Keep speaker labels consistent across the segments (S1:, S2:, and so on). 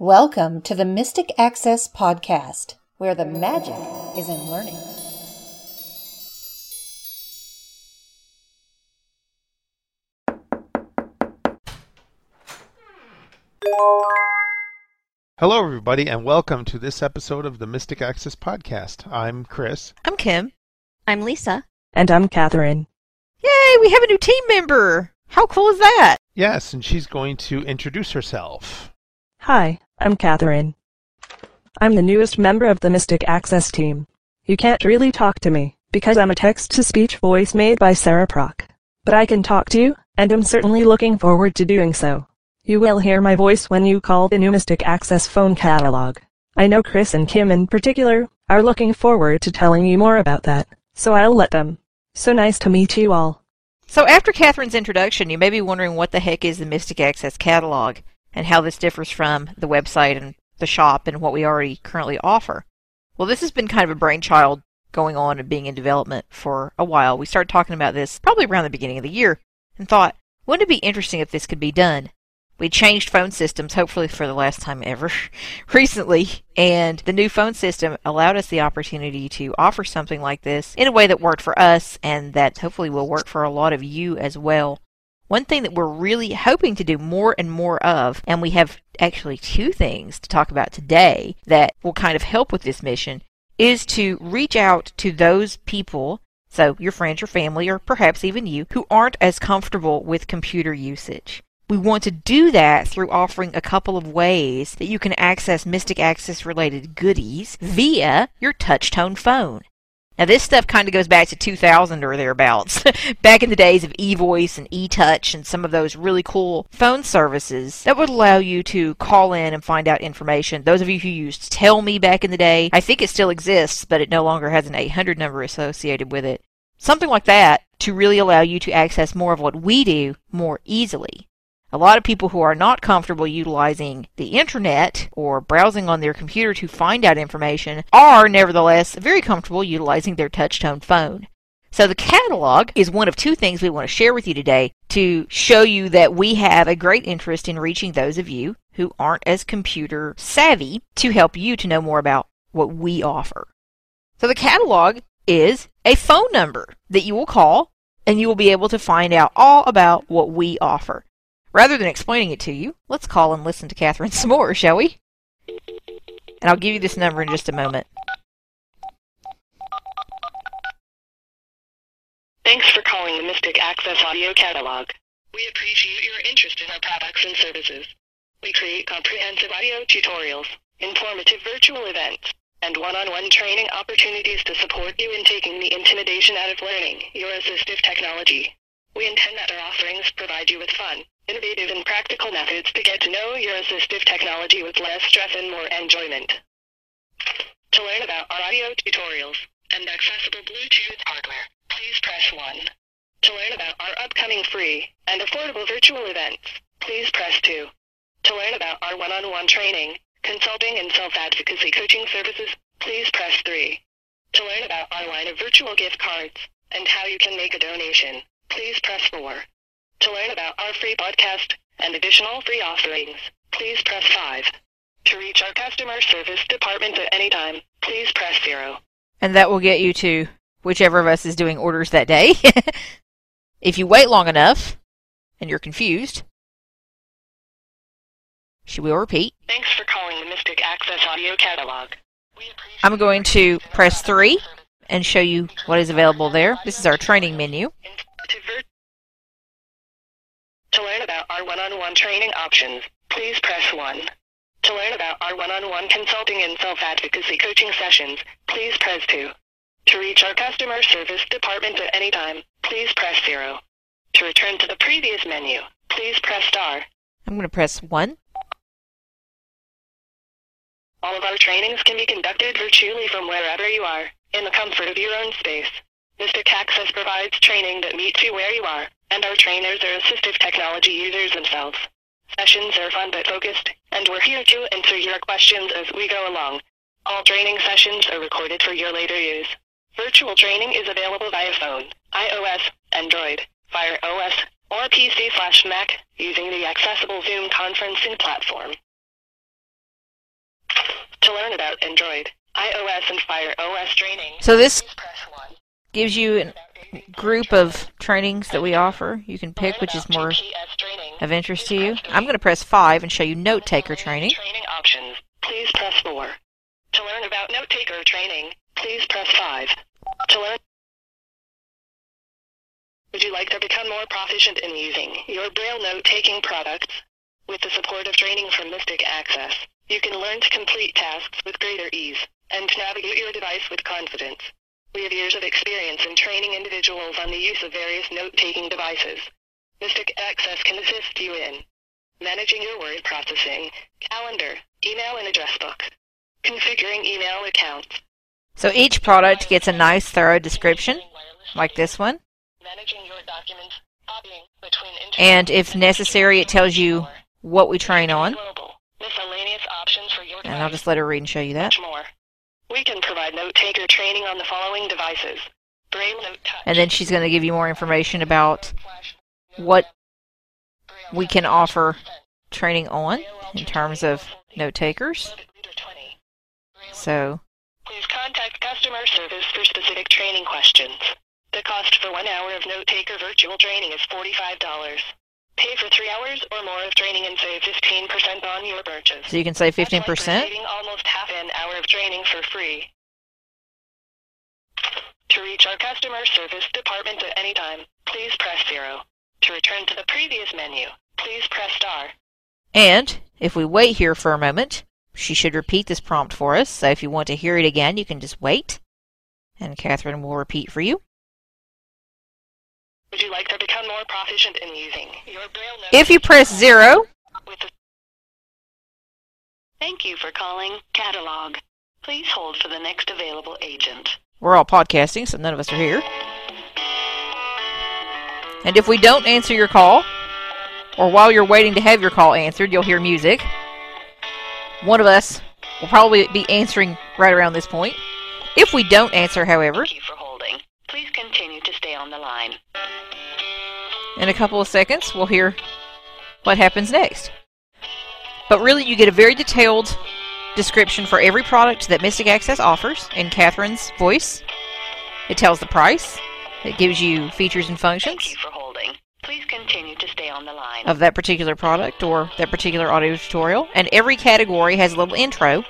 S1: Welcome to the Mystic Access Podcast, where the magic is in learning.
S2: Hello, everybody, and welcome to this episode of the Mystic Access Podcast. I'm Chris.
S3: I'm Kim.
S4: I'm Lisa.
S5: And I'm Catherine.
S3: Yay, we have a new team member. How cool is that?
S2: Yes, and she's going to introduce herself.
S5: Hi, I'm Catherine. I'm the newest member of the Mystic Access team. You can't really talk to me, because I'm a text-to-speech voice made by CereProc. But I can talk to you, and I'm certainly looking forward to doing so. You will hear my voice when you call the new Mystic Access phone catalog. I know Chris and Kim in particular are looking forward to telling you more about that, so I'll let them. So nice to meet you all.
S3: So after Catherine's introduction, you may be wondering what the heck is the Mystic Access catalog and how this differs from the website and the shop and what we already currently offer. Well, this has been kind of a brainchild going on and being in development for a while. We started talking about this probably around the beginning of the year and thought, wouldn't it be interesting if this could be done? We changed phone systems, hopefully for the last time ever, recently, and the new phone system allowed us the opportunity to offer something like this in a way that worked for us and that hopefully will work for a lot of you as well. One thing that we're really hoping to do more and more of, and we have actually two things to talk about today that will kind of help with this mission, is to reach out to those people, so your friends, your family, or perhaps even you, who aren't as comfortable with computer usage. We want to do that through offering a couple of ways that you can access Mystic Access related goodies via your touchtone phone. Now, this stuff kind of goes back to 2000 or thereabouts, back in the days of eVoice and eTouch and some of those really cool phone services that would allow you to call in and find out information. Those of you who used Tellme back in the day, I think it still exists, but it no longer has an 800 number associated with it. Something like that to really allow you to access more of what we do more easily. A lot of people who are not comfortable utilizing the internet or browsing on their computer to find out information are nevertheless very comfortable utilizing their touchtone phone. So the catalog is one of two things we want to share with you today to show you that we have a great interest in reaching those of you who aren't as computer savvy to help you to know more about what we offer. So the catalog is a phone number that you will call and you will be able to find out all about what we offer. Rather than explaining it to you, let's call and listen to Catherine some more, shall we? And I'll give you this number in just a moment.
S6: Thanks for calling the Mystic Access Audio Catalog. We appreciate your interest in our products and services. We create comprehensive audio tutorials, informative virtual events, and one-on-one training opportunities to support you in taking the intimidation out of learning your assistive technology. We intend that our offerings provide you with fun, innovative and practical methods to get to know your assistive technology with less stress and more enjoyment. To learn about our audio tutorials and accessible Bluetooth hardware, please press 1. To learn about our upcoming free and affordable virtual events, please press 2. To learn about our one-on-one training, consulting and self-advocacy coaching services, please press 3. To learn about our line of virtual gift cards and how you can make a donation, please press 4. To learn about our free podcast and additional free offerings, please press 5. To reach our customer service department at any time, please press 0.
S3: And that will get you to whichever of us is doing orders that day. if you wait long enough and you're confused, she will repeat.
S6: Thanks for calling the Mystic Access Audio Catalog.
S3: I'm going to press 3 and show you what is available there. This is our training menu.
S6: To learn about our one-on-one training options, please press 1. To learn about our one-on-one consulting and self-advocacy coaching sessions, please press 2. To reach our customer service department at any time, please press 0. To return to the previous menu, please press star.
S3: I'm going to press 1.
S6: All of our trainings can be conducted virtually from wherever you are, in the comfort of your own space. Mystic Access provides training that meets you where you are, and our trainers are assistive technology users themselves. Sessions are fun but focused, and we're here to answer your questions as we go along. All training sessions are recorded for your later use. Virtual training is available via phone, iOS, Android, Fire OS, or PC slash Mac using the accessible Zoom conferencing platform. To learn about Android, iOS, and Fire OS training,
S3: So this
S6: press 1.
S3: gives you a group of trainings that we offer. You can pick which is more of interest to you. I'm going to press 5 and show you note taker training.
S6: Training options. Please press 4. To learn about note taker training, please press 5. To learn Would you like to become more proficient in using your Braille note-taking products? With the support of training from Mystic Access, you can learn to complete tasks with greater ease and navigate your device with confidence. We have years of experience in training individuals on the use of various note-taking devices. Mystic Access can assist you in managing your word processing, calendar, email and address book, configuring email accounts,
S3: So each product gets a nice thorough description, like this one.
S6: managing your documents, copying between
S3: And if necessary, it tells you what we train on.
S6: global, miscellaneous options for your
S3: And I'll just let her read and show you that.
S6: We can provide note taker training on the following devices. Braille Note Touch.
S3: And then she's going to give you more information about what we can offer training on in terms of note takers.
S6: Reader 20. Braille
S3: So
S6: Please contact customer service for specific training questions. The cost for one hour of note taker virtual training is $45. Pay for three hours or more of training and save 15% on your purchase.
S3: so you can save
S6: That's like
S3: 15%.
S6: almost half an hour of training for free. To reach our customer service department at any time, please press zero. To return to the previous menu, please press star.
S3: And if we wait here for a moment, she should repeat this prompt for us. So if you want to hear it again, you can just wait. And Catherine will repeat for you.
S6: Would you like to become more proficient in using your Braille note
S3: If you press zero,
S6: with the Thank you for calling Catalog. Please hold for the next available agent.
S3: we're all podcasting, so none of us are here. And if we don't answer your call, or while you're waiting to have your call answered, you'll hear music. One of us will probably be answering right around this point. If we don't answer, however,
S6: Thank you for holding. Please continue to on the line.
S3: in a couple of seconds, we'll hear what happens next. But really, you get a very detailed description for every product that Mystic Access offers in Catherine's voice. It tells the price, it gives you features and
S6: Thank
S3: functions
S6: you for holding. Please continue to stay on the line.
S3: of that particular product or that particular audio tutorial. And every category has a little intro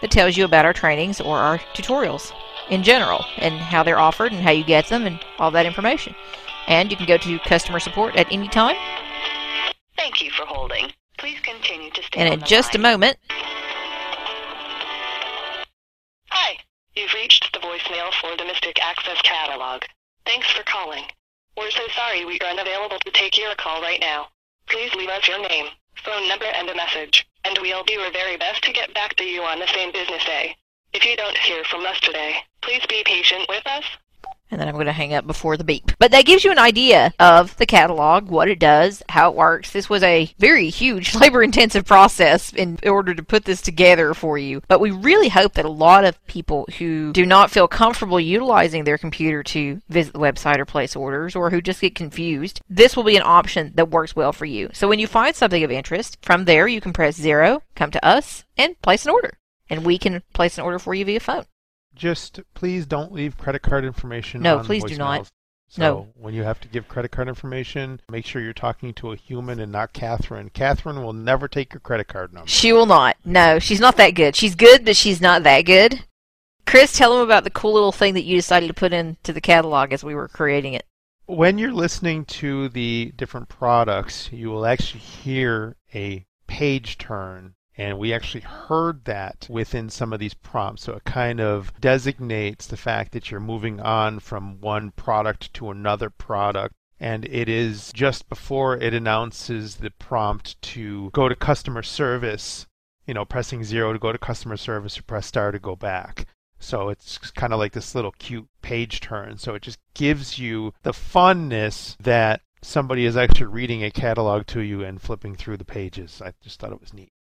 S3: that tells you about our trainings or our tutorials in general and how they're offered and how you get them and all that information. And you can go to customer support at any time.
S6: Thank you for holding. Please continue to stay on the line.
S3: And in just a moment,
S6: Hi. You've reached the voicemail for the Mystic Access Catalog. Thanks for calling. We're so sorry we are unavailable to take your call right now. Please leave us your name, phone number, and a message, and we'll do our very best to get back to you on the same business day. If you don't hear from us today, please be patient with us.
S3: and then I'm going to hang up before the beep. But that gives you an idea of the catalog, what it does, how it works. This was a very huge, labor intensive process in order to put this together for you. But we really hope that a lot of people who do not feel comfortable utilizing their computer to visit the website or place orders, or who just get confused, this will be an option that works well for you. So when you find something of interest, from there you can press zero, come to us, and place an order. And we can place an order for you via phone.
S2: Just please don't leave credit card information.
S3: No, please do not.
S2: So
S3: No.
S2: when you have to give credit card information, make sure you're talking to a human and not Catherine. Catherine will never take your credit card number.
S3: She will not. No, she's not that good. She's good, but she's not that good. Chris, tell them about the cool little thing that you decided to put into the catalog as we were creating it.
S2: When you're listening to the different products, you will actually hear a page turn. And we actually heard that within some of these prompts. So it kind of designates the fact that you're moving on from one product to another product. And it is just before it announces the prompt to go to customer service, you know, pressing zero to go to customer service or press star to go back. So it's kind of like this little cute page turn. So it just gives you the funness that somebody is actually reading a catalog to you and flipping through the pages. I just thought it was neat.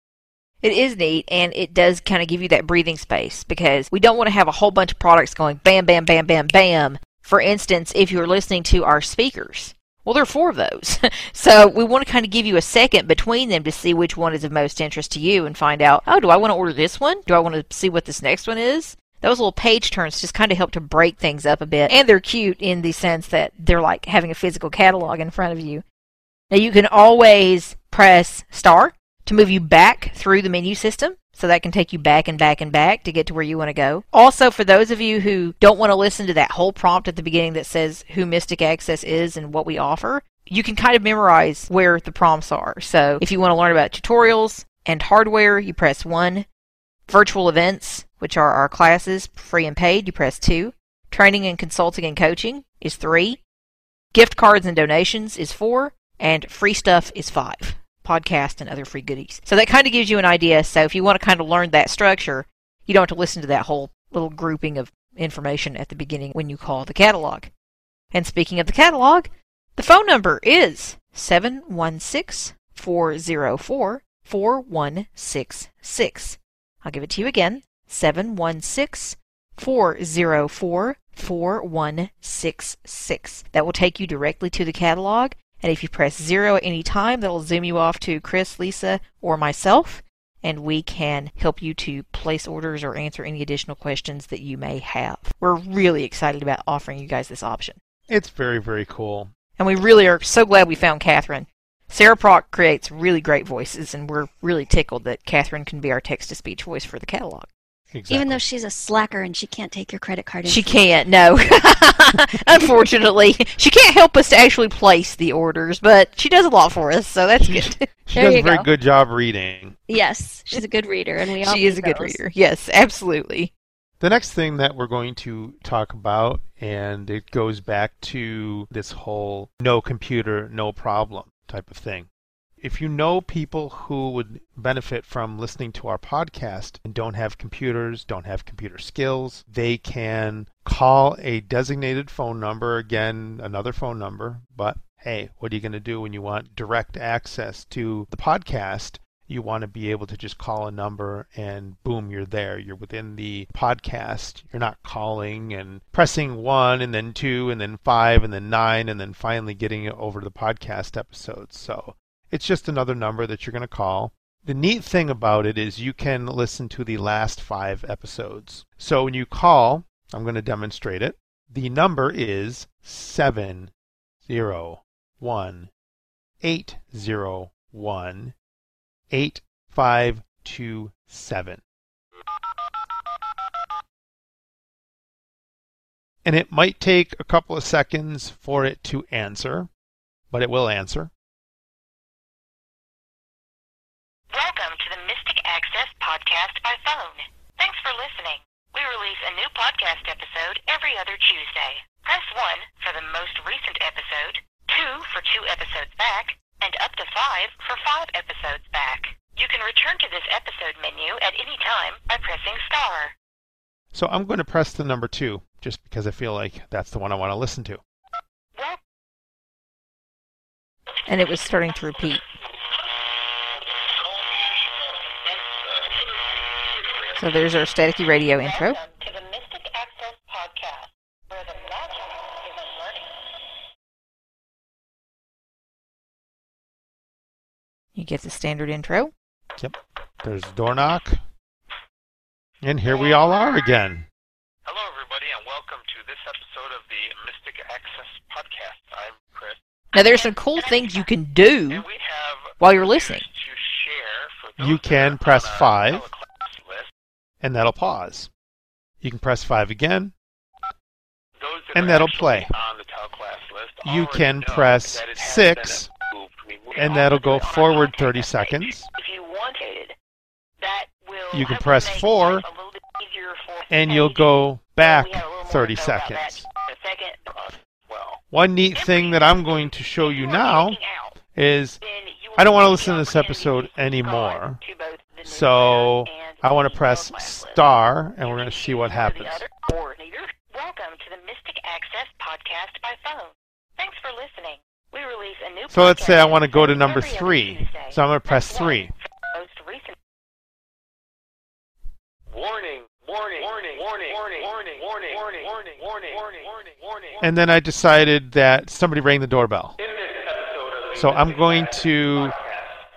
S3: It is neat, and it does kind of give you that breathing space because we don't want to have a whole bunch of products going bam, bam, bam, bam, bam. For instance, if you're listening to our speakers, Well, there are four of those. so we want to kind of give you a second between them to see which one is of most interest to you and find out, oh, do I want to order this one? Do I want to see what this next one is? Those little page turns just kind of help to break things up a bit. And they're cute in the sense that they're like having a physical catalog in front of you. Now you can always press star to move you back through the menu system. So that can take you back and back and back to get to where you want to go. Also, for those of you who don't want to listen to that whole prompt at the beginning that says who Mystic Access is and what we offer, you can kind of memorize where the prompts are. So if you want to learn about tutorials and hardware, you press 1. Virtual events, which are our classes, free and paid, you press 2. Training and consulting and coaching is 3. Gift cards and donations is 4. And free stuff is 5 podcast and other free goodies. So that kind of gives you an idea. So if you want to kind of learn that structure, you don't have to listen to that whole little grouping of information at the beginning when you call the catalog. And speaking of the catalog, the phone number is 716 404 4166. I'll give it to you again 716 404 4166. That will take you directly to the catalog and if you press zero at any time, that'll zoom you off to Chris, Lisa, or myself, and we can help you to place orders or answer any additional questions that you may have. We're really excited about offering you guys this option.
S2: It's very, very cool.
S3: And we really are so glad we found Catherine. CereProc creates really great voices, and we're really tickled that Catherine can be our text to speech voice for the catalog.
S2: Exactly.
S7: Even though she's a slacker and she can't take your credit card.
S3: She can't, no. Unfortunately, she can't help us to actually place the orders, but she does a lot for us, so that's good.
S2: she
S7: There
S2: does a very
S7: go.
S2: good job reading.
S7: Yes, she's a good reader, and we all
S3: she is a
S7: need
S3: good reader. Yes, absolutely.
S2: The next thing that we're going to talk about, and it goes back to this whole no computer, no problem type of thing. If you know people who would benefit from listening to our podcast and don't have computers, don't have computer skills, they can call a designated phone number, again, another phone number, but hey, what are you going to do when you want direct access to the podcast? You want to be able to just call a number and boom, you're there. You're within the podcast. You're not calling and pressing one and then two and then five and then nine and then finally getting it over to the podcast episodes. So it's just another number that you're going to call. The neat thing about it is you can listen to the last five episodes. So when you call, I'm going to demonstrate it. The number is 701 801 8527. And it might take a couple of seconds for it to answer, but it will answer.
S6: Welcome to the Mystic Access podcast by phone. Thanks for listening. We release a new podcast episode every other Tuesday. Press 1 for the most recent episode, 2 for 2 episodes back, and up to 5 for 5 episodes back. You can return to this episode menu at any time by pressing star.
S2: So I'm going to press the number two just because I feel like that's the one I want to listen to.
S3: And it was starting to repeat. So there's our staticky radio intro.
S6: Podcast,
S3: you get the standard intro.
S2: Yep. There's door knock. And here we all are again.
S4: Hello, everybody, and welcome to this episode of the Mystic Access Podcast. I'm Chris.
S3: Now, there's some cool things you can do while you're listening.
S2: You can press
S4: 5
S2: and that'll pause. You can press 5 again,
S4: that
S2: and that'll play. you can press
S4: 6,
S2: and that'll go forward 30 seconds.
S6: You
S2: can press
S6: 4,
S2: and you'll go back 30 seconds. One neat thing that I'm going to show you now is I don't want to listen to this episode anymore
S6: to both the
S2: So I want to press star and we're going to see what
S6: choose one or the
S2: happens.
S6: other, or neither. Welcome to the Mystic Access podcast by phone. Thanks for listening. We release a new
S2: So let's say I want to go to number 3. So I'm going to press
S6: Press
S2: 3.
S6: Most recent
S4: warning, warning, warning, warning, warning, warning, warning, warning, warning, warning, warning, warning, warning.
S2: And then I decided that somebody rang the doorbell. So I'm going to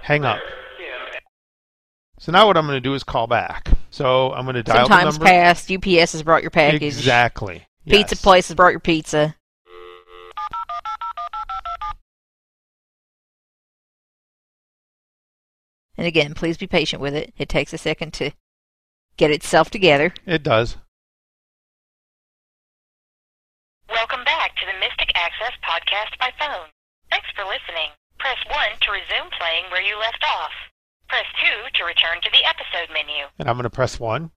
S2: hang up. So now what I'm going to do is call back. So I'm going to dial
S3: Sometimes
S2: the number.
S3: past, UPS has brought your package.
S2: Exactly.
S3: Pizza
S2: yes.
S3: place has brought your pizza. And again, please be patient with it. It takes a second to get itself together.
S2: It does.
S6: Welcome back to the Mystic Access podcast by phone. Thanks for listening. Press 1 to resume playing where you left off. Press 2 to return to the episode menu.
S2: And I'm going to press 1.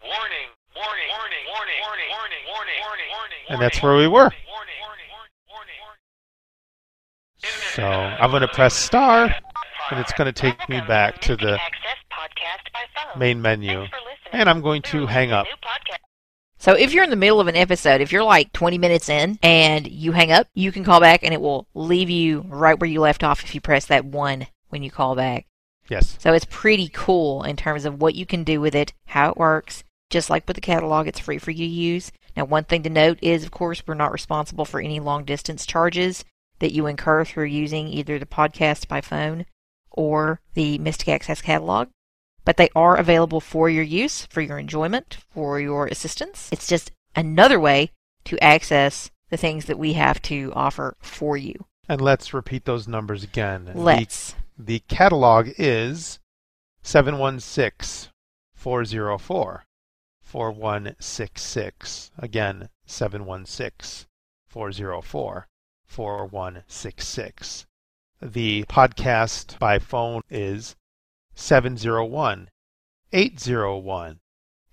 S4: Warning, warning, warning, warning, warning, warning, warning, warning, warning.
S2: And that's where we were.
S4: Warning, warning, warning, warning.
S2: So I'm going to press star, and it's going to take me back to the
S6: Access podcast by phone.
S2: main menu.
S6: Thanks for listening.
S2: And I'm going to hang up.
S3: So if you're in the middle of an episode, if you're like 20 minutes in and you hang up, you can call back and it will leave you right where you left off if you press that one when you call back.
S2: Yes.
S3: So it's pretty cool in terms of what you can do with it, how it works. Just like with the catalog, it's free for you to use. Now, one thing to note is, of course, we're not responsible for any long distance charges that you incur through using either the podcast by phone or the Mystic Access catalog. But they are available for your use, for your enjoyment, for your assistance. It's just another way to access the things that we have to offer for you.
S2: And let's repeat those numbers again. The-
S3: Let's.
S2: The, catalog is 716 404 4166. Again, 716 404 4166. The podcast by phone is 701 801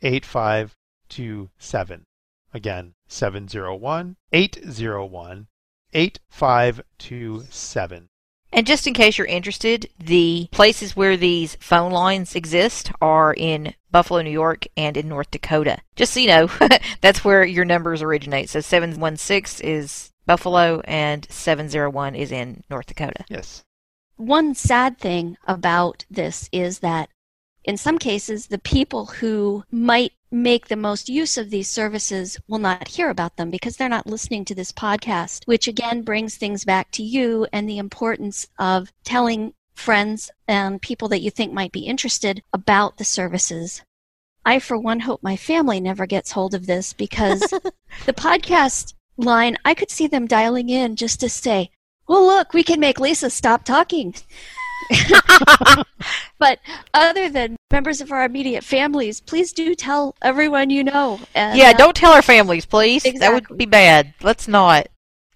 S2: 8527. Again, 701 801 8527.
S3: And just in case you're interested, the places where these phone lines exist are in Buffalo, New York, and in North Dakota. Just so you know, that's where your numbers originate. So 716 is Buffalo, and 701 is in North Dakota.
S2: Yes.
S7: One sad thing about this is that in some cases, the people who might make the most use of these services will not hear about them because they're not listening to this podcast, which again brings things back to you and the importance of telling friends and people that you think might be interested about the services. I, for one, hope my family never gets hold of this because the podcast line, I could see them dialing in just to say, well, look, we can make Lisa stop talking. but other than members of our immediate families, please do tell everyone you know. And,
S3: yeah,
S7: uh,
S3: don't tell our families, please. That would be bad. Let's not.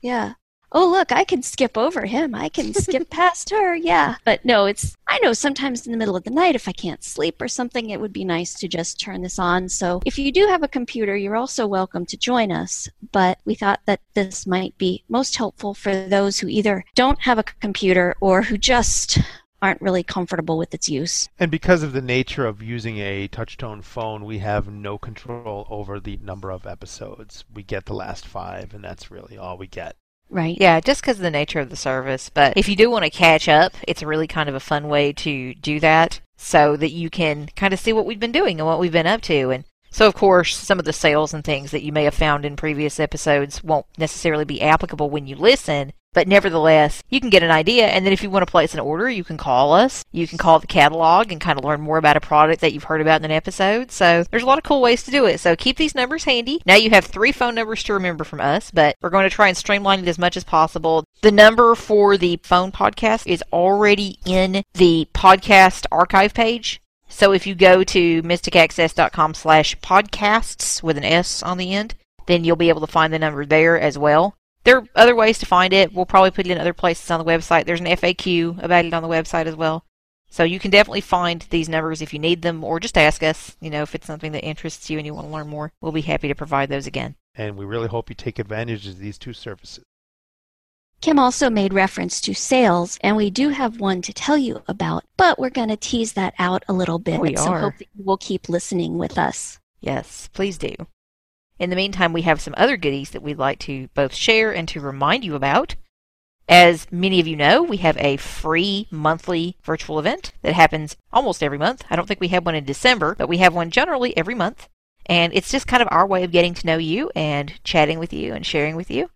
S7: Yeah. Oh, look, I can skip over him. I can skip past her. Yeah. But no, it's, I know sometimes in the middle of the night, if I can't sleep or something, it would be nice to just turn this on. So if you do have a computer, you're also welcome to join us. But we thought that this might be most helpful for those who either don't have a computer or who just aren't really comfortable with its use.
S2: And because of the nature of using a touchtone phone, we have no control over the number of episodes. We get the last five, and that's really all we get.
S7: Right.
S3: Yeah, just because of the nature of the service. But if you do want to catch up, it's really kind of a fun way to do that so that you can kind of see what we've been doing and what we've been up to. And so, of course, some of the sales and things that you may have found in previous episodes won't necessarily be applicable when you listen. But nevertheless, you can get an idea, and then if you want to place an order, you can call us. You can call the catalog and kind of learn more about a product that you've heard about in an episode. So there's a lot of cool ways to do it. So keep these numbers handy. Now you have three phone numbers to remember from us, but we're going to try and streamline it as much as possible. The number for the phone podcast is already in the podcast archive page. So if you go to mysticaccess.com slash podcasts with an S on the end, then you'll be able to find the number there as well. There are other ways to find it. We'll probably put it in other places on the website. There's an FAQ about it on the website as well. So you can definitely find these numbers if you need them, or just ask us, you know, if it's something that interests you and you want to learn more. We'll be happy to provide those again.
S2: And we really hope you take advantage of these two services.
S7: Kim also made reference to sales, and we do have one to tell you about, but we're going to tease that out a little bit.
S3: We
S7: so
S3: are.
S7: hope that you will keep listening with us.
S3: Yes, please do. In the meantime, we have some other goodies that we'd like to both share and to remind you about. As many of you know, we have a free monthly virtual event that happens almost every month. I don't think we have one in December, but we have one generally every month. And it's just kind of our way of getting to know you and chatting with you and sharing with you.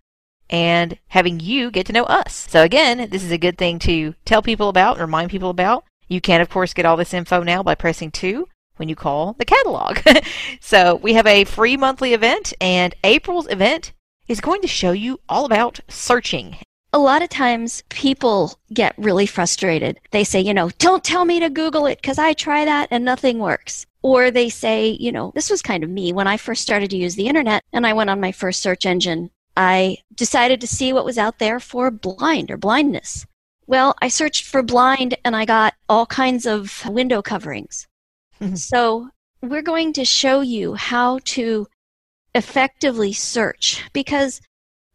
S3: And having you get to know us. So again, this is a good thing to tell people about, remind people about. You can, of course, get all this info now by pressing 2 when you call the catalog. so we have a free monthly event, and April's event is going to show you all about searching.
S7: A lot of times people get really frustrated. They say, you know, don't tell me to Google it because I try that and nothing works. Or they say, you know, this was kind of me when I first started to use the internet and I went on my first search engine. I decided to see what was out there for blind or blindness. Well, I searched for blind and I got all kinds of window coverings. Mm-hmm. so, we're going to show you how to effectively search because,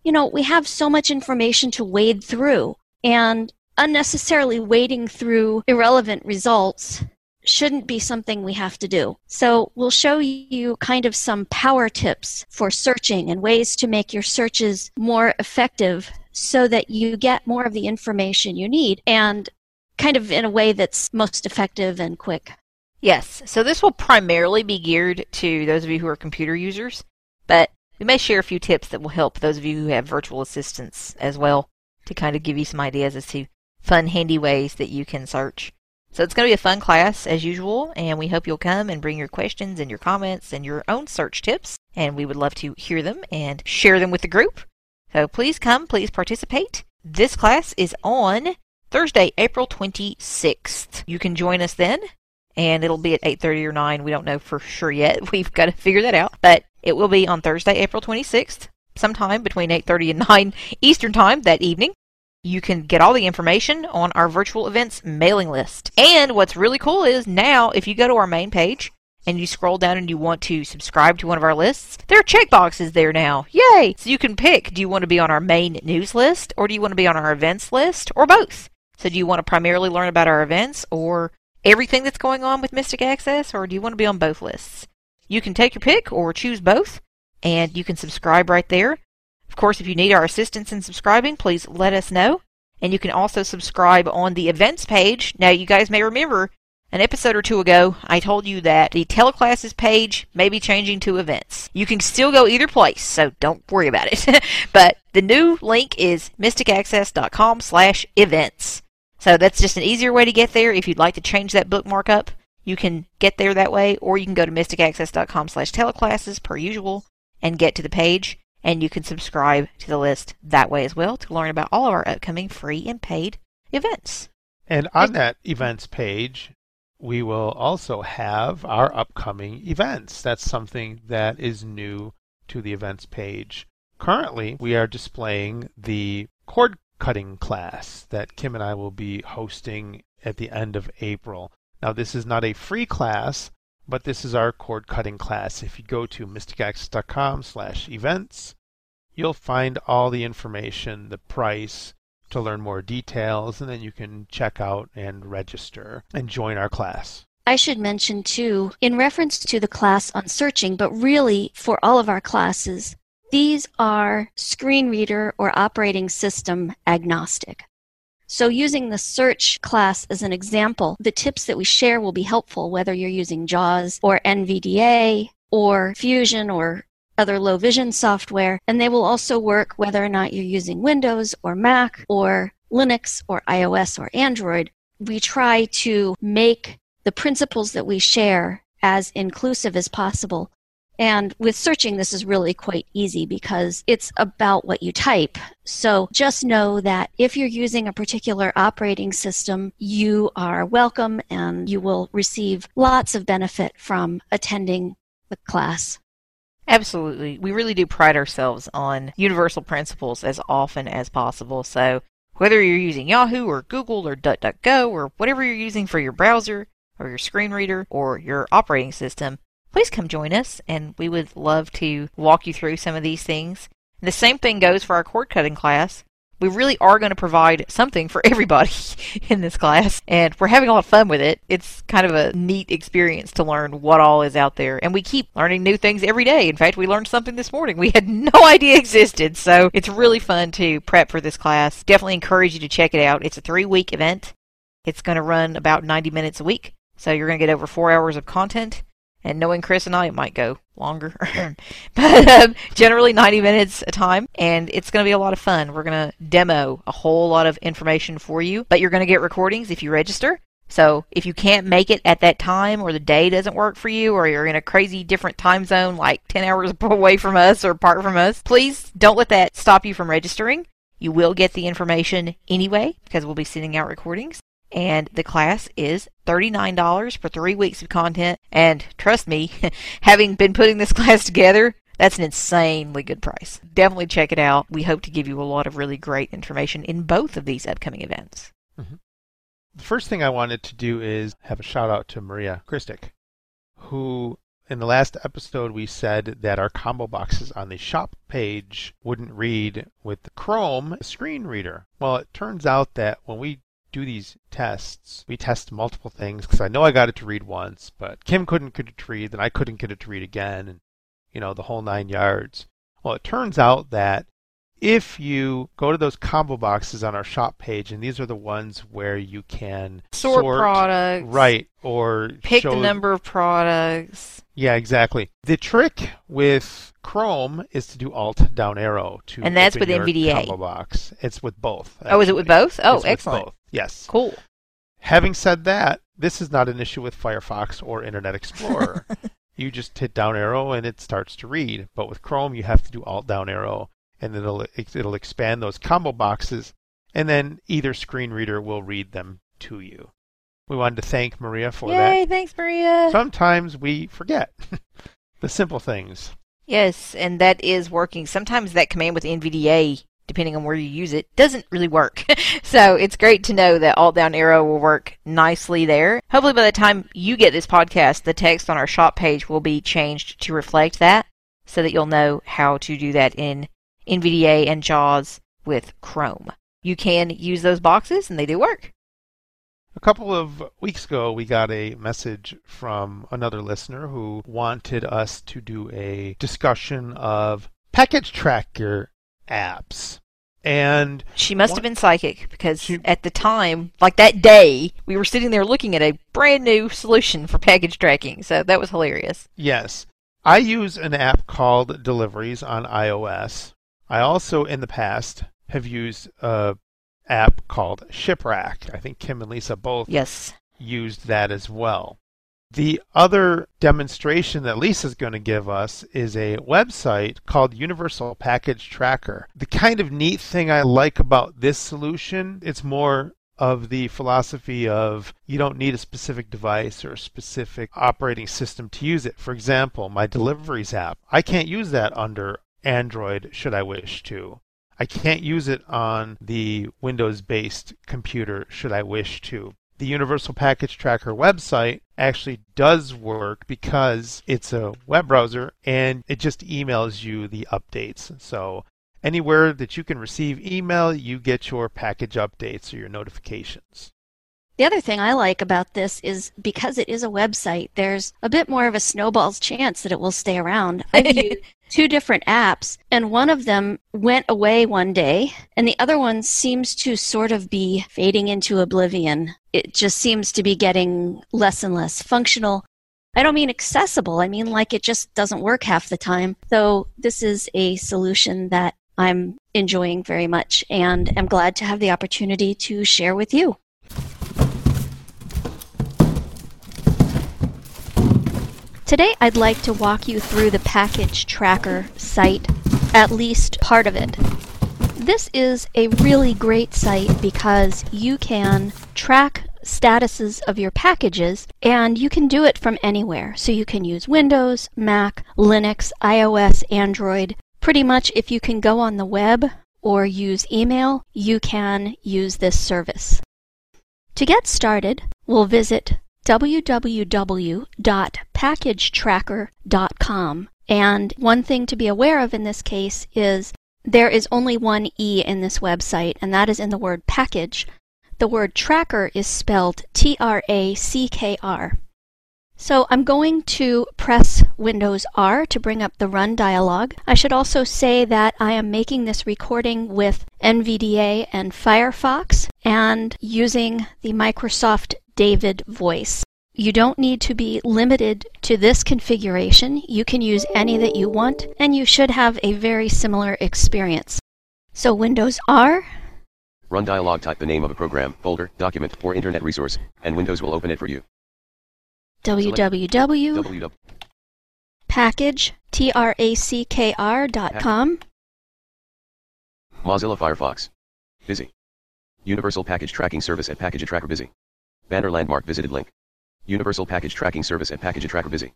S7: you know, we have so much information to wade through and unnecessarily wading through irrelevant results shouldn't be something we have to do. So we'll show you kind of some power tips for searching and ways to make your searches more effective so that you get more of the information you need and kind of in a way that's most effective and quick.
S3: Yes, so this will primarily be geared to those of you who are computer users, but we may share a few tips that will help those of you who have virtual assistants as well to kind of give you some ideas as to fun, handy ways that you can search. So it's going to be a fun class as usual, and we hope you'll come and bring your questions and your comments and your own search tips, and we would love to hear them and share them with the group. So please come, please participate. This class is on Thursday, April 26th. You can join us then, and it'll be at 8:30 or 9. We don't know for sure yet. We've got to figure that out, but it will be on Thursday, April 26th, sometime between 8:30 and 9 Eastern Time that evening you can get all the information on our virtual events mailing list. And what's really cool is now, if you go to our main page and you scroll down and you want to subscribe to one of our lists, there are checkboxes there now. Yay! So you can pick do you want to be on our main news list or do you want to be on our events list or both? So do you want to primarily learn about our events or everything that's going on with Mystic Access or do you want to be on both lists? You can take your pick or choose both and you can subscribe right there. Of course, if you need our assistance in subscribing, please let us know. And you can also subscribe on the events page. Now, you guys may remember an episode or two ago, I told you that the teleclasses page may be changing to events. You can still go either place, so don't worry about it. but the new link is mysticaccess.com slash events. So that's just an easier way to get there. If you'd like to change that bookmark up, you can get there that way, or you can go to mysticaccess.com slash teleclasses per usual and get to the page and you can subscribe to the list that way as well to learn about all of our upcoming free and paid events.
S2: And on that events page, we will also have our upcoming events. That's something that is new to the events page. Currently, we are displaying the cord cutting class that Kim and I will be hosting at the end of April. Now, this is not a free class, but this is our cord cutting class. If you go to mysticaccess.com slash events, you'll find all the information, the price, to learn more details, and then you can check out and register and join our class.
S7: I should mention too, in reference to the class on searching, but really for all of our classes, these are screen reader or operating system agnostic. So using the search class as an example, the tips that we share will be helpful whether you're using JAWS or NVDA or Fusion or other low vision software. And they will also work whether or not you're using Windows or Mac or Linux or iOS or Android. We try to make the principles that we share as inclusive as possible and with searching, this is really quite easy because it's about what you type. So just know that if you're using a particular operating system, you are welcome and you will receive lots of benefit from attending the class.
S3: Absolutely. We really do pride ourselves on universal principles as often as possible. So whether you're using Yahoo or Google or DuckDuckGo or whatever you're using for your browser or your screen reader or your operating system, please come join us and we would love to walk you through some of these things. And the same thing goes for our cord cutting class. We really are going to provide something for everybody in this class, and we're having a lot of fun with it. It's kind of a neat experience to learn what all is out there, and we keep learning new things every day. In fact, we learned something this morning we had no idea existed, so it's really fun to prep for this class. Definitely encourage you to check it out. It's a three week event, it's going to run about 90 minutes a week, so you're going to get over four hours of content And knowing Chris and I, it might go longer, but um, generally 90 minutes a time. And it's going to be a lot of fun. We're going to demo a whole lot of information for you, but you're going to get recordings if you register. So if you can't make it at that time or the day doesn't work for you or you're in a crazy different time zone like 10 hours away from us or apart from us, please don't let that stop you from registering. You will get the information anyway because we'll be sending out recordings. And the class is $39 for three weeks of content. And trust me, having been putting this class together, that's an insanely good price. Definitely check it out. We hope to give you a lot of really great information in both of these upcoming events.
S2: Mm-hmm. The first thing I wanted to do is have a shout out to Maria Christic, who in the last episode we said that our combo boxes on the shop page wouldn't read with the Chrome screen reader. Well, it turns out that when we do these tests, we test multiple things because I know I got it to read once, but Kim couldn't get it to read, then I couldn't get it to read again, and you know the whole nine yards. Well, it turns out that if you go to those combo boxes on our shop page, and these are the ones where you can
S3: sort, sort products,
S2: right, or
S3: pick the number of products.
S2: Yeah, exactly. The trick with Chrome is to do Alt down arrow to
S3: and that's with NVDA
S2: combo box. It's with both.
S3: Actually. Oh, is it with both? Oh, it's excellent. Both.
S2: Yes.
S3: Cool.
S2: Having said that, this is not an issue with Firefox or Internet Explorer. you just hit down arrow and it starts to read. But with Chrome, you have to do Alt down arrow and it'll it'll expand those combo boxes, and then either screen reader will read them to you. We wanted to thank Maria for
S3: Yay,
S2: that.
S3: Yay, thanks, Maria.
S2: Sometimes we forget the simple things.
S3: Yes, and that is working. Sometimes that command with NVDA, depending on where you use it, doesn't really work. so it's great to know that Alt Down Arrow will work nicely there. Hopefully, by the time you get this podcast, the text on our shop page will be changed to reflect that so that you'll know how to do that in NVDA and JAWS with Chrome. You can use those boxes and they do work.
S2: A couple of weeks ago, we got a message from another listener who wanted us to do a discussion of package tracker apps. And
S3: she must have been psychic because she, at the time, like that day, we were sitting there looking at a brand new solution for package tracking. So that was hilarious.
S2: Yes. I use an app called Deliveries on iOS. I also, in the past, have used a app called Shiprack. I think Kim and Lisa both
S3: yes.
S2: used that as well. The other demonstration that Lisa's going to give us is a website called Universal Package Tracker. The kind of neat thing I like about this solution, it's more of the philosophy of you don't need a specific device or a specific operating system to use it. For example, my deliveries app, I can't use that under Android should I wish to. I can't use it on the Windows based computer should I wish to. The Universal Package Tracker website actually does work because it's a web browser and it just emails you the updates. So anywhere that you can receive email, you get your package updates or your notifications.
S7: The other thing I like about this is because it is a website, there's a bit more of a snowball's chance that it will stay around. I've used two different apps, and one of them went away one day, and the other one seems to sort of be fading into oblivion. It just seems to be getting less and less functional. I don't mean accessible, I mean like it just doesn't work half the time. So, this is a solution that I'm enjoying very much and am glad to have the opportunity to share with you. Today I'd like to walk you through the package tracker site, at least part of it. This is a really great site because you can track statuses of your packages and you can do it from anywhere. So you can use Windows, Mac, Linux, iOS, Android. Pretty much if you can go on the web or use email, you can use this service. To get started, we'll visit www.packagetrackr.com. And one thing to be aware of in this case is there is only one E in this website, and that is in the word package. The word tracker is spelled T R A C K R. So I'm going to press Windows R to bring up the Run dialog. I should also say that I am making this recording with NVDA and Firefox and using the Microsoft David voice. You don't need to be limited to this configuration. You can use any that you want, and you should have a very similar experience. So Windows R,
S8: Run dialog type the name of a program, folder, document, or internet resource, and Windows will open it for you.
S7: www, package, T-R-A-C-K-R.com,
S8: Mozilla Firefox. Busy. Universal Package Tracking Service at Package Tracker Busy. Banner landmark visited link. Universal Package Tracking Service at Package Tracker Busy.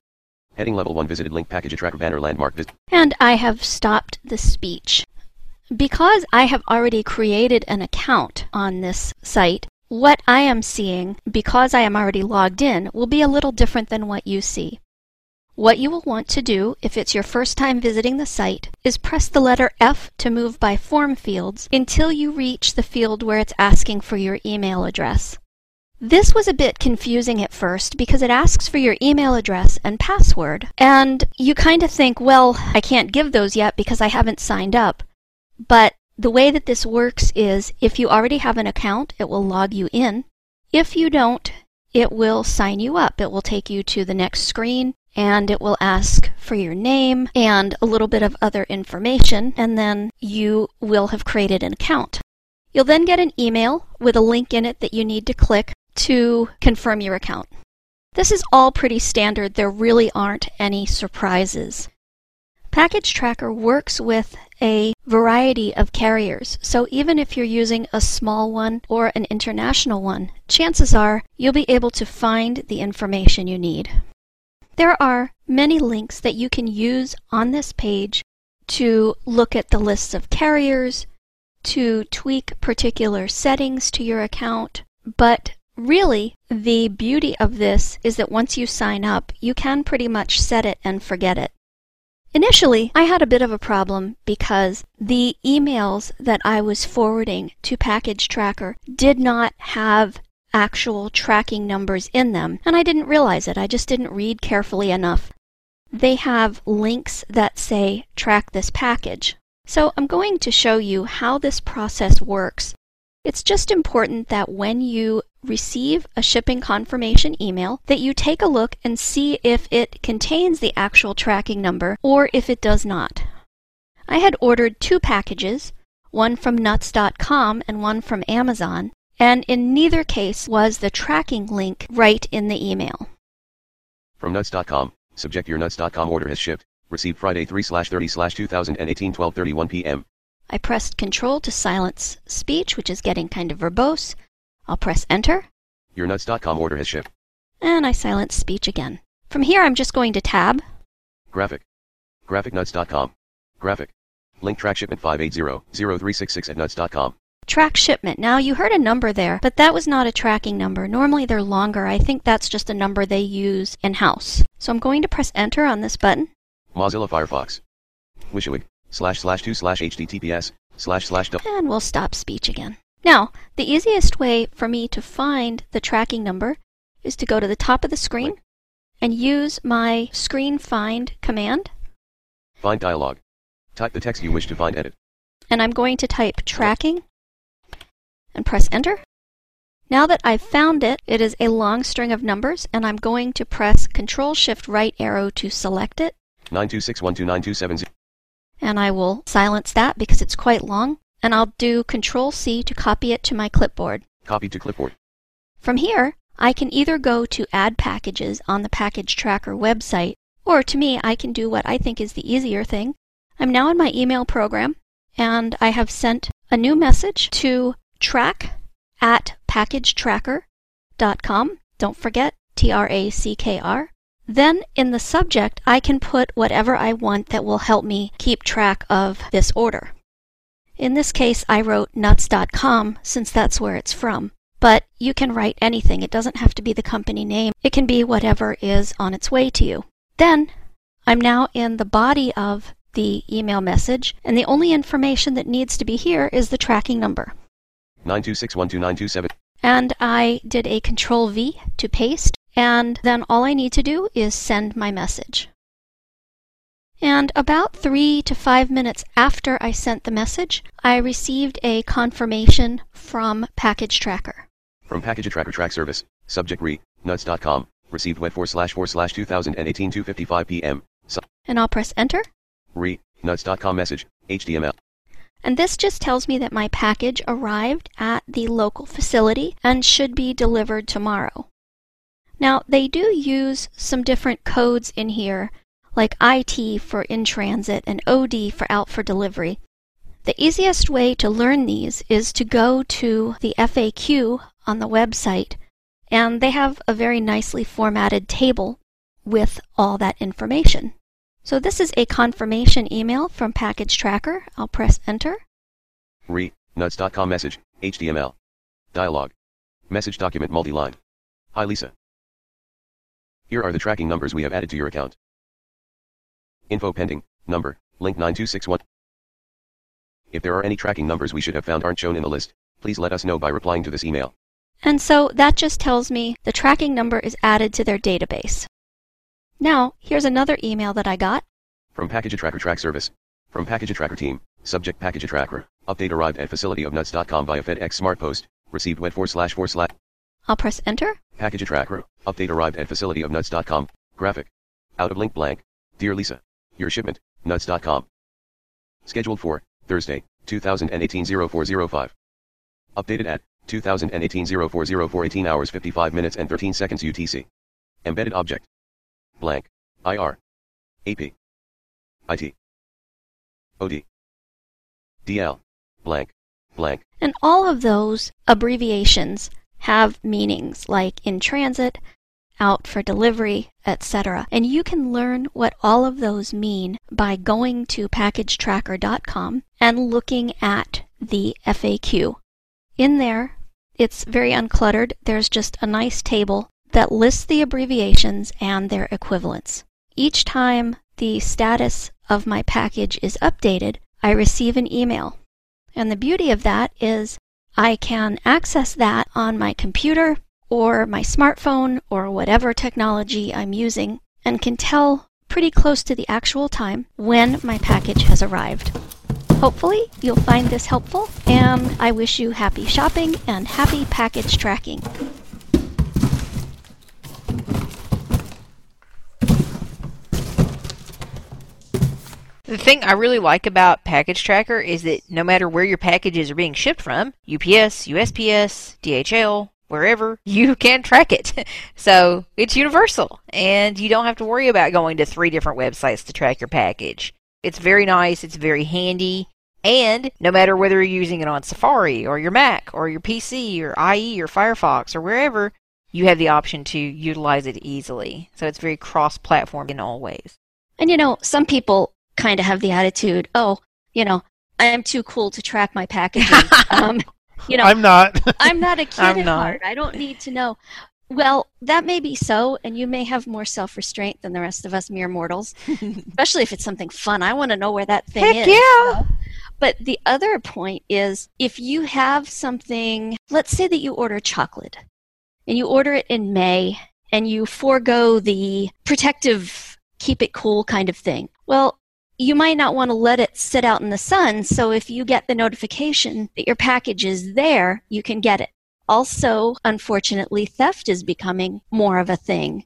S8: Heading level 1 visited link Package Tracker banner landmark vis-
S7: and I have stopped the speech. Because I have already created an account on this site, what I am seeing, because I am already logged in, will be a little different than what you see. What you will want to do, if it's your first time visiting the site, is press the letter F to move by form fields until you reach the field where it's asking for your email address. This was a bit confusing at first because it asks for your email address and password, and you kind of think, well, I can't give those yet because I haven't signed up. But the way that this works is if you already have an account, it will log you in. If you don't, it will sign you up. It will take you to the next screen and it will ask for your name and a little bit of other information, and then you will have created an account. You'll then get an email with a link in it that you need to click to confirm your account. This is all pretty standard. There really aren't any surprises. Package Tracker works with a variety of carriers, so even if you're using a small one or an international one, chances are you'll be able to find the information you need. There are many links that you can use on this page to look at the lists of carriers, to tweak particular settings to your account, but really the beauty of this is that once you sign up, you can pretty much set it and forget it. Initially, I had a bit of a problem because the emails that I was forwarding to Package Tracker did not have actual tracking numbers in them, and I didn't realize it. I just didn't read carefully enough. They have links that say track this package. So I'm going to show you how this process works. It's just important that when you receive a shipping confirmation email that you take a look and see if it contains the actual tracking number or if it does not. I had ordered two packages, one from nuts.com and one from Amazon, and in neither case was the tracking link right in the email.
S8: From nuts.com, subject your nuts.com order has shipped. Received Friday 3 30 2018 12:31 p.m.
S7: I pressed Control to silence speech, which is getting kind of verbose. I'll press Enter,
S8: Your nuts.com order has shipped.
S7: and I silence speech again. From here, I'm just going to tab,
S8: Graphic. Graphicnuts.com. Graphic. Link track shipment 580-0366 at nuts.com.
S7: Track Shipment. Now, you heard a number there, but that was not a tracking number. Normally, they're longer. I think that's just a number they use in house. So I'm going to press Enter on this button.
S8: Mozilla Firefox. Wishawig. Slash slash 2 slash https. Slash slash
S7: And we'll stop speech again. Now, the easiest way for me to find the tracking number is to go to the top of the screen and use my screen find command.
S8: Find dialog. Type the text you wish to find edit.
S7: And I'm going to type tracking and press enter. Now that I've found it, it is a long string of numbers, and I'm going to press Control Shift right arrow to select it.
S8: 926129270.
S7: and I will silence that because it's quite long, and I'll do Control C to copy it to my clipboard.
S8: Copy to clipboard.
S7: From here, I can either go to Add Packages on the Package Tracker website, or to me, I can do what I think is the easier thing. I'm now in my email program, and I have sent a new message to track at packagetrackr.com. Don't forget T R A C K R. Then in the subject, I can put whatever I want that will help me keep track of this order. In this case, I wrote nuts.com since that's where it's from. But you can write anything. It doesn't have to be the company name. It can be whatever is on its way to you. Then I'm now in the body of the email message, and the only information that needs to be here is the tracking number.
S8: 926129270.
S7: And I did a control V to paste, and then all I need to do is send my message. And about three to five minutes after I sent the message, I received a confirmation from Package Tracker.
S8: From Package Tracker Track Service. Subject re. Nuts.com. Received wet 4 slash 4 slash 2018 2.55 p.m. Si-
S7: And I'll press enter.
S8: re, nuts.com message, HTML.
S7: And this just tells me that my package arrived at the local facility and should be delivered tomorrow. Now, they do use some different codes in here, like IT for in transit and OD for out for delivery. The easiest way to learn these is to go to the FAQ on the website, and they have a very nicely formatted table with all that information. So this is a confirmation email from Package Tracker. I'll press enter.
S8: Re, nuts.com message, HTML. Dialog. Message document multi-line. Hi Lisa. Here are the tracking numbers we have added to your account. Info pending, number, link 9261. If there are any tracking numbers we should have found aren't shown in the list, please let us know by replying to this email.
S7: And so that just tells me the tracking number is added to their database. Now, here's another email that I got.
S8: From Package Tracker Track Service. From Package Tracker Team, subject Package Tracker. Update arrived at facility of nuts.com via FedEx Smart Post. Received wet 4 slash 4 slash.
S7: I'll press enter.
S8: Package Tracker. Update arrived at facility of nuts.com. Graphic. Out of link blank. Dear Lisa. Your shipment, nuts.com. Scheduled for Thursday, 2018 0405. Updated at 2018 0404 18 hours 55 minutes and 13 seconds UTC. Embedded object. Blank. IR. AP. IT. OD. DL. Blank. Blank.
S7: And all of those abbreviations have meanings like in transit, out for delivery, etc. And you can learn what all of those mean by going to packagetrackr.com and looking at the FAQ. In there, it's very uncluttered. There's just a nice table that lists the abbreviations and their equivalents. Each time the status of my package is updated, I receive an email. And the beauty of that is I can access that on my computer or my smartphone or whatever technology I'm using and can tell pretty close to the actual time when my package has arrived. Hopefully, you'll find this helpful, and I wish you happy shopping and happy package tracking.
S3: The thing I really like about Package Tracker is that no matter where your packages are being shipped from, UPS, USPS, DHL, wherever, you can track it. so it's universal, and you don't have to worry about going to three different websites to track your package. It's very nice, it's very handy, and no matter whether you're using it on Safari or your Mac or your PC or IE or Firefox or wherever, you have the option to utilize it easily. So it's very cross platform in all ways.
S7: And you know, some people kind of have the attitude, oh, you know, I am too cool to track my packages. um, you know,
S2: I'm not.
S7: I'm not a kid
S3: I'm
S7: at
S3: not.
S7: heart. I don't need to know. Well, that may be so, and you may have more self restraint than the rest of us mere mortals, especially if it's something fun. I want to know where that thing
S3: Heck
S7: is.
S3: yeah.
S7: know? But the other point is if you have something, let's say that you order chocolate and you order it in May and you forego the protective, keep it cool kind of thing. Well, you might not want to let it sit out in the sun, so if you get the notification that your package is there, you can get it. Also, unfortunately, theft is becoming more of a thing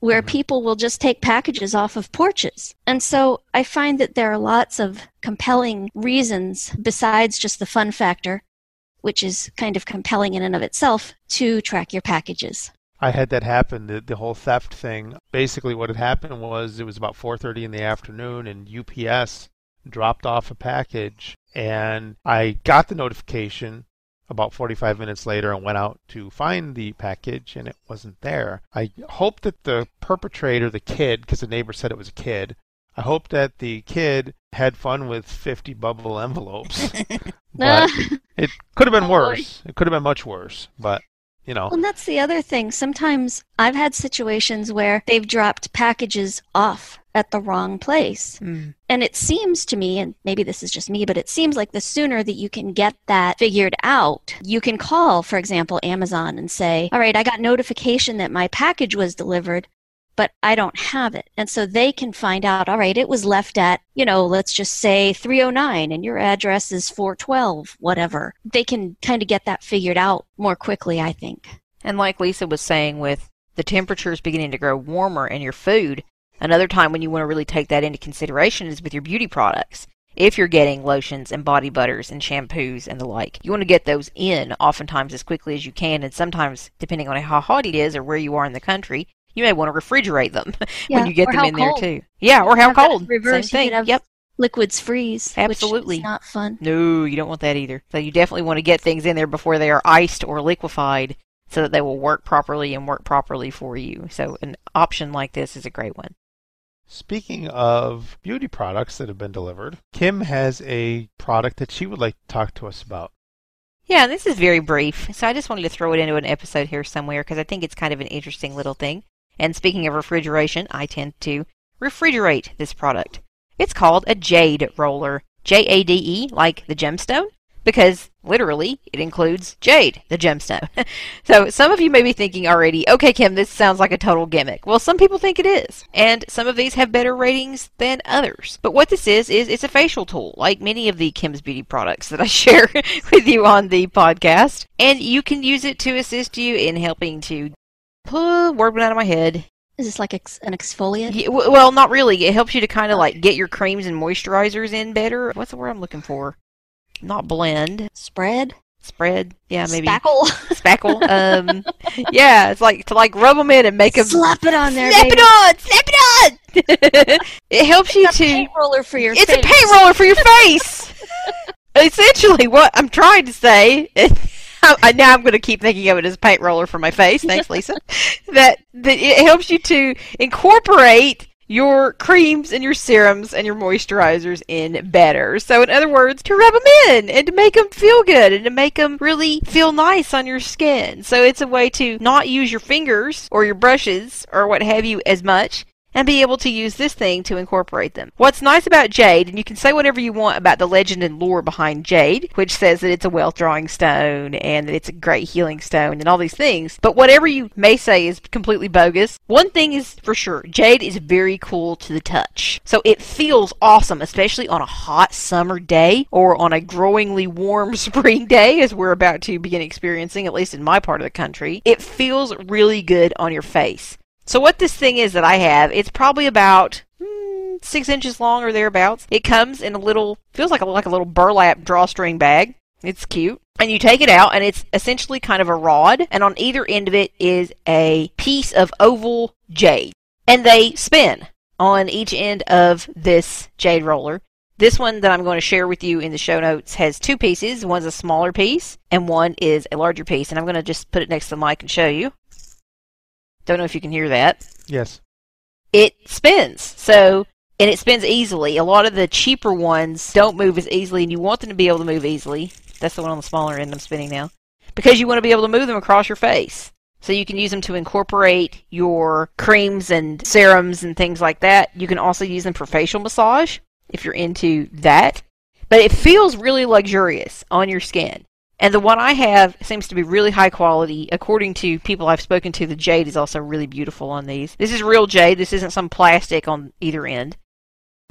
S7: where
S2: Mhm.
S7: people will just take packages off of porches. And so I find that there are lots of compelling reasons besides just the fun factor, which is kind of compelling in and of itself, to track your packages.
S2: I had that happen. The, the whole theft thing. Basically, what had happened was it was about 4:30 in the afternoon, and UPS dropped off a package, and I got the notification about 45 minutes later and went out to find the package, and it wasn't there. I hope that the perpetrator, the kid, because the neighbor said it was a kid. I hope that the kid had fun with 50 bubble envelopes, but it could have been
S7: Oh,
S2: worse. It could have been much worse, but you know.
S7: Well, and that's the other thing. Sometimes I've had situations where they've dropped packages off at the wrong place.
S3: Mm.
S7: And it seems to me, and maybe this is just me, but it seems like the sooner that you can get that figured out, you can call, for example, Amazon and say, All right, I got notification that my package was delivered, but I don't have it. And so they can find out, All right, it was left at, you know, let's just say 309 and your address is 412, whatever. They can kind of get that figured out more quickly, I think.
S3: And like Lisa was saying with the temperature is beginning to grow warmer in your food, another time when you want to really take that into consideration is with your beauty products. If you're getting lotions and body butters and shampoos and the like, you want to get those in oftentimes as quickly as you can. And sometimes, depending on how hot it is or where you are in the country, you may want to refrigerate them
S7: Yeah,
S3: when you get them
S7: how
S3: in there too. Yeah, or how
S7: Have
S3: cold.
S7: reverse,
S3: Same
S7: you could
S3: thing.
S7: have-
S3: Yep.
S7: Liquids freeze.
S3: Absolutely.
S7: Which is not fun.
S3: No, you don't want that either. So you definitely want to get things in there before they are iced or liquefied so that they will work properly and work properly for you. So an option like this is a great one.
S2: Speaking of beauty products that have been delivered, Kim has a product that she would like to talk to us about.
S3: Yeah, this is very brief. So I just wanted to throw it into an episode here somewhere because I think it's kind of an interesting little thing. And speaking of refrigeration, I tend to refrigerate this product. It's called a jade roller. J A D E, like the gemstone, because literally it includes jade, the gemstone. so some of you may be thinking already, okay, Kim, this sounds like a total gimmick. Well, some people think it is. And some of these have better ratings than others. But what this is, is it's a facial tool, like many of the Kim's Beauty products that I share with you on the podcast. And you can use it to assist you in helping to pull word went out of my head.
S7: Is this like ex- an exfoliant?
S3: Yeah, w- well, not really. It helps you to kind of like get your creams and moisturizers in better. What's the word I'm looking for? Not blend,
S7: Spread?
S3: spread. Yeah, maybe
S7: Spackle?
S3: spackle. Um, yeah, it's like to like rub them in and make them
S7: Slap it on there,
S3: Slap
S7: baby.
S3: it on, slap it on. it helps you
S7: It's a
S3: to.
S7: paint roller for your
S3: It's
S7: face.
S3: a paint roller for your face. Essentially, what I'm trying to say. I, now I'm going to keep thinking of it as a paint roller for my face. Thanks, Lisa. that that it helps you to incorporate your creams and your serums and your moisturizers in better. So, in other words, to rub them in and to make them feel good and to make them really feel nice on your skin. So, it's a way to not use your fingers or your brushes or what have you as much and be able to use this thing to incorporate them. What's nice about jade, and you can say whatever you want about the legend and lore behind jade, which says that it's a wealth drawing stone and that it's a great healing stone and all these things, but whatever you may say is completely bogus, one thing is for sure jade is very cool to the touch. So it feels awesome, especially on a hot summer day or on a growingly warm spring day, as we're about to begin experiencing, at least in my part of the country. It feels really good on your face. So what this thing is that I have, it's probably about mm, six inches long or thereabouts. It comes in a little, feels like a, like a little burlap drawstring bag. It's cute. And you take it out, and it's essentially kind of a rod, and on either end of it is a piece of oval jade. And they spin on each end of this jade roller. This one that I'm going to share with you in the show notes has two pieces. One's a smaller piece, and one is a larger piece. And I'm going to just put it next to the mic and show you. Don't know if you can hear that.
S2: Yes.
S3: It spins. So, and it spins easily. A lot of the cheaper ones don't move as easily, and you want them to be able to move easily. That's the one on the smaller end I'm spinning now. Because you want to be able to move them across your face. So you can use them to incorporate your creams and serums and things like that. You can also use them for facial massage if you're into that. But it feels really luxurious on your skin. And the one I have seems to be really high quality. According to people I've spoken to, the jade is also really beautiful on these. This is real jade. This isn't some plastic on either end.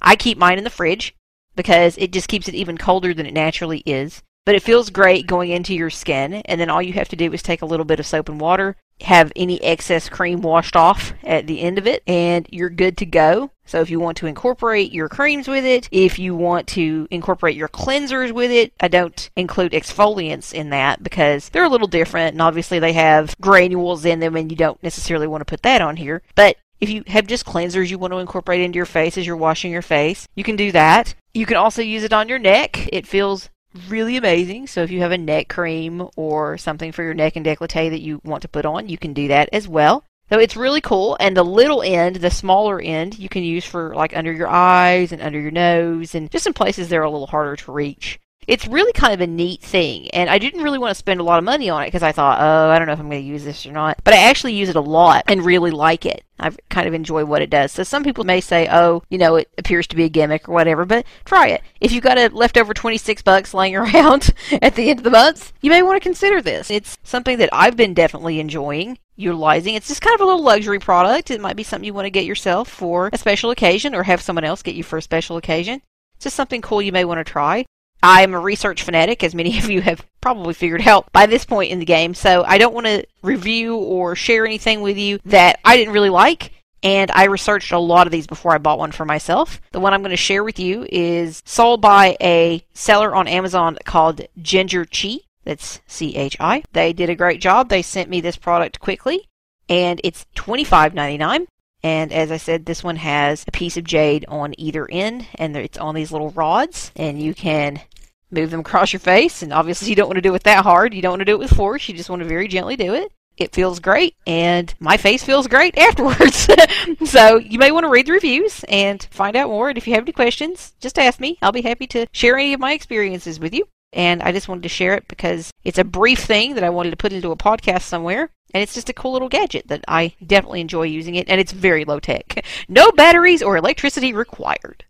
S3: I keep mine in the fridge because it just keeps it even colder than it naturally is. But it feels great going into your skin, and then all you have to do is take a little bit of soap and water, have any excess cream washed off at the end of it, and you're good to go. So if you want to incorporate your creams with it, if you want to incorporate your cleansers with it, I don't include exfoliants in that because they're a little different, and obviously they have granules in them, and you don't necessarily want to put that on here. But if you have just cleansers you want to incorporate into your face as you're washing your face, you can do that. You can also use it on your neck. It feels really amazing. So if you have a neck cream or something for your neck and décolleté that you want to put on, you can do that as well. So it's really cool. And the little end, the smaller end, you can use for like under your eyes and under your nose and just in places that are a little harder to reach. It's really kind of a neat thing, and I didn't really want to spend a lot of money on it because I thought, oh, I don't know if I'm going to use this or not. But I actually use it a lot and really like it. I kind of enjoy what it does. So some people may say, oh, you know, it appears to be a gimmick or whatever, but try it. If you've got a leftover 26 bucks laying around at the end of the month, you may want to consider this. It's something that I've been definitely enjoying utilizing. It's just kind of a little luxury product. It might be something you want to get yourself for a special occasion or have someone else get you for a special occasion. It's just something cool you may want to try. I'm a research fanatic, as many of you have probably figured out by this point in the game, so I don't want to review or share anything with you that I didn't really like. And I researched a lot of these before I bought one for myself. The one I'm going to share with you is sold by a seller on Amazon called Ginger Chi. That's C H I. They did a great job. They sent me this product quickly, and it's $25.99. And as I said, this one has a piece of jade on either end, and it's on these little rods, and you can move them across your face. And obviously, you don't want to do it that hard. You don't want to do it with force. You just want to very gently do it. It feels great, and my face feels great afterwards. so you may want to read the reviews and find out more. And if you have any questions, just ask me. I'll be happy to share any of my experiences with you. And I just wanted to share it because it's a brief thing that I wanted to put into a podcast somewhere. And it's just a cool little gadget that I definitely enjoy using it. And it's very low tech. No batteries or electricity required.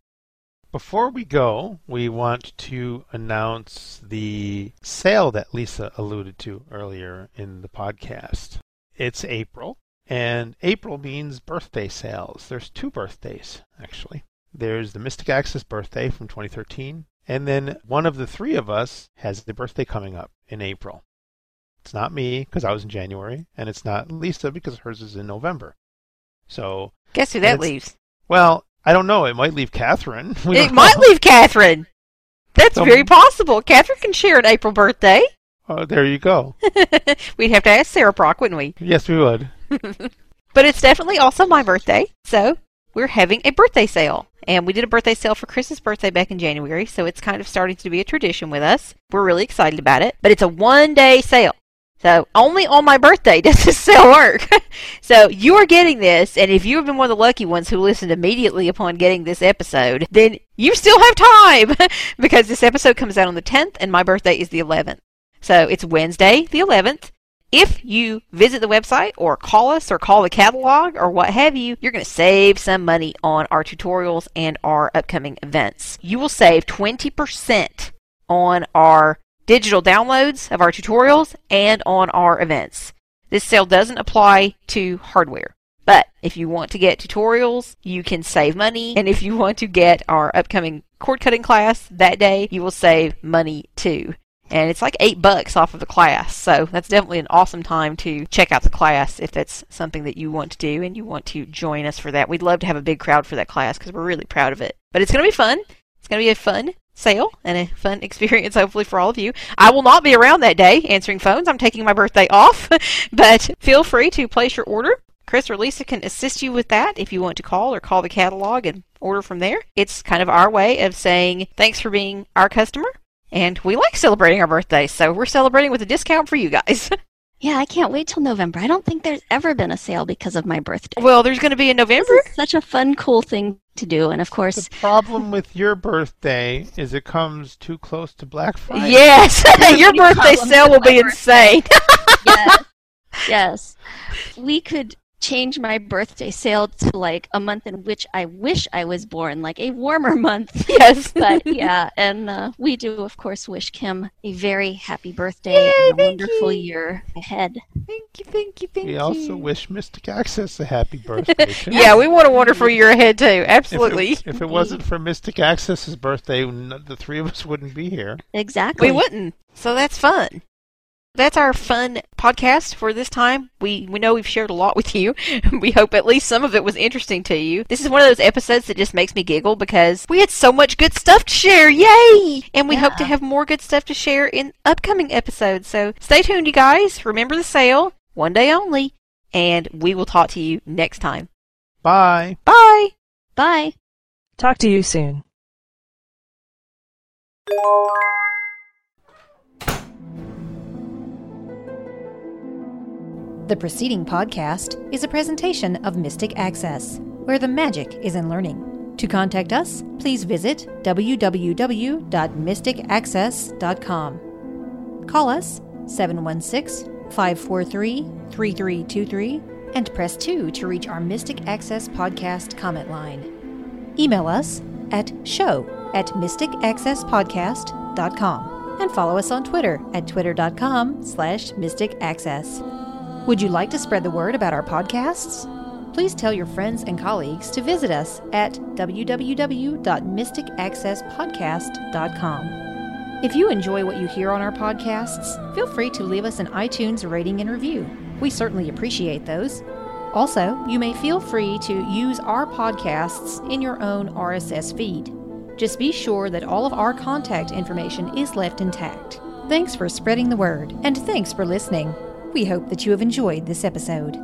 S2: Before we go, we want to announce the sale that Lisa alluded to earlier in the podcast. It's April, and April means birthday sales. There's two birthdays, actually. There's the Mystic Access birthday from 2013, and then one of the three of us has the birthday coming up in April. It's not me because I was in January, and it's not Lisa because hers is in November. So
S3: Guess who that leaves?
S2: well, I don't know. It might leave Catherine. We
S3: It might
S2: know.
S3: leave Catherine. That's
S2: So-
S3: very possible. Catherine can share an April birthday.
S2: Oh, there you go.
S3: We'd have to ask Sarah Brock, wouldn't we?
S2: Yes, we would.
S3: But it's definitely also my birthday, so we're having a birthday sale. And we did a birthday sale for Chris's birthday back in January, so it's kind of starting to be a tradition with us. We're really excited about it. But it's a one day sale. So only on my birthday does this sale work. so you are getting this, and if you have been one of the lucky ones who listened immediately upon getting this episode, then you still have time because this episode comes out on the 10th, and my birthday is the 11th. So it's Wednesday, the 11th. If you visit the website or call us or call the catalog or what have you, you're going to save some money on our tutorials and our upcoming events. You will save 20% on our digital downloads of our tutorials and on our events. This sale doesn't apply to hardware. But if you want to get tutorials, you can save money. And if you want to get our upcoming cord cutting class that day, you will save money too and it's like eight bucks off of the class. So that's definitely an awesome time to check out the class if that's something that you want to do and you want to join us for that. We'd love to have a big crowd for that class because we're really proud of it. But it's going to be fun. It's going to be a fun sale and a fun experience, hopefully, for all of you. I will not be around that day answering phones. I'm taking my birthday off, but feel free to place your order. Chris or Lisa can assist you with that if you want to call or call the catalog and order from there. It's kind of our way of saying thanks for being our customer and we like celebrating our birthdays, so we're celebrating with a discount for you guys.
S7: Yeah, I can't wait till November. I don't think there's ever been a sale because of my birthday.
S3: well, there's going to be in
S7: This
S3: November.
S7: is such a fun, cool thing to do. And of course,
S2: The problem with your birthday is it comes too close to Black Friday.
S3: Yes, your birthday sale will be
S7: my
S3: insane.
S7: yes, yes, we could change my birthday sale to like a month in which I wish I was born, like a warmer month.
S3: yes,
S7: But yeah, and uh, we do, of course, wish Kim a very happy birthday
S3: Yay,
S7: and a wonderful
S3: you.
S7: year ahead.
S3: thank you, thank you, thank
S2: We
S3: you.
S2: We also wish Mystic Access a happy birthday.
S3: yeah, we want a wonderful year ahead too.
S2: If
S3: Absolutely,
S2: it, if it wasn't for Mystic Access's birthday, the three of us wouldn't be here.
S7: Exactly.
S3: we wouldn't. So that's fun. That's our fun podcast for this time. We we know we've shared a lot with you. We hope at least some of it was interesting to you. This is one of those episodes that just makes me giggle because we had so much good stuff to share. Yay! And we hope to have more good stuff to share in upcoming episodes. So stay tuned, you guys. Remember the sale, one day only, and we will talk to you next time.
S2: Bye.
S3: Bye.
S7: Bye.
S5: Talk to you soon.
S1: The preceding podcast is a presentation of Mystic Access, where the magic is in learning. To contact us, please visit www.mysticaccess.com. Call us 716 543 3323 and press 2 to reach our Mystic Access podcast comment line. Email us at show at mysticaccesspodcast.com and follow us on Twitter at twitter.com slash mysticaccess. Would you like to spread the word about our podcasts? Please tell your friends and colleagues to visit us at www.mysticaccesspodcast.com. If you enjoy what you hear on our podcasts, feel free to leave us an iTunes rating and review. We certainly appreciate those. Also, you may feel free to use our podcasts in your own RSS feed. Just be sure that all of our contact information is left intact. Thanks for spreading the word, and thanks for listening. We hope that you have enjoyed this episode.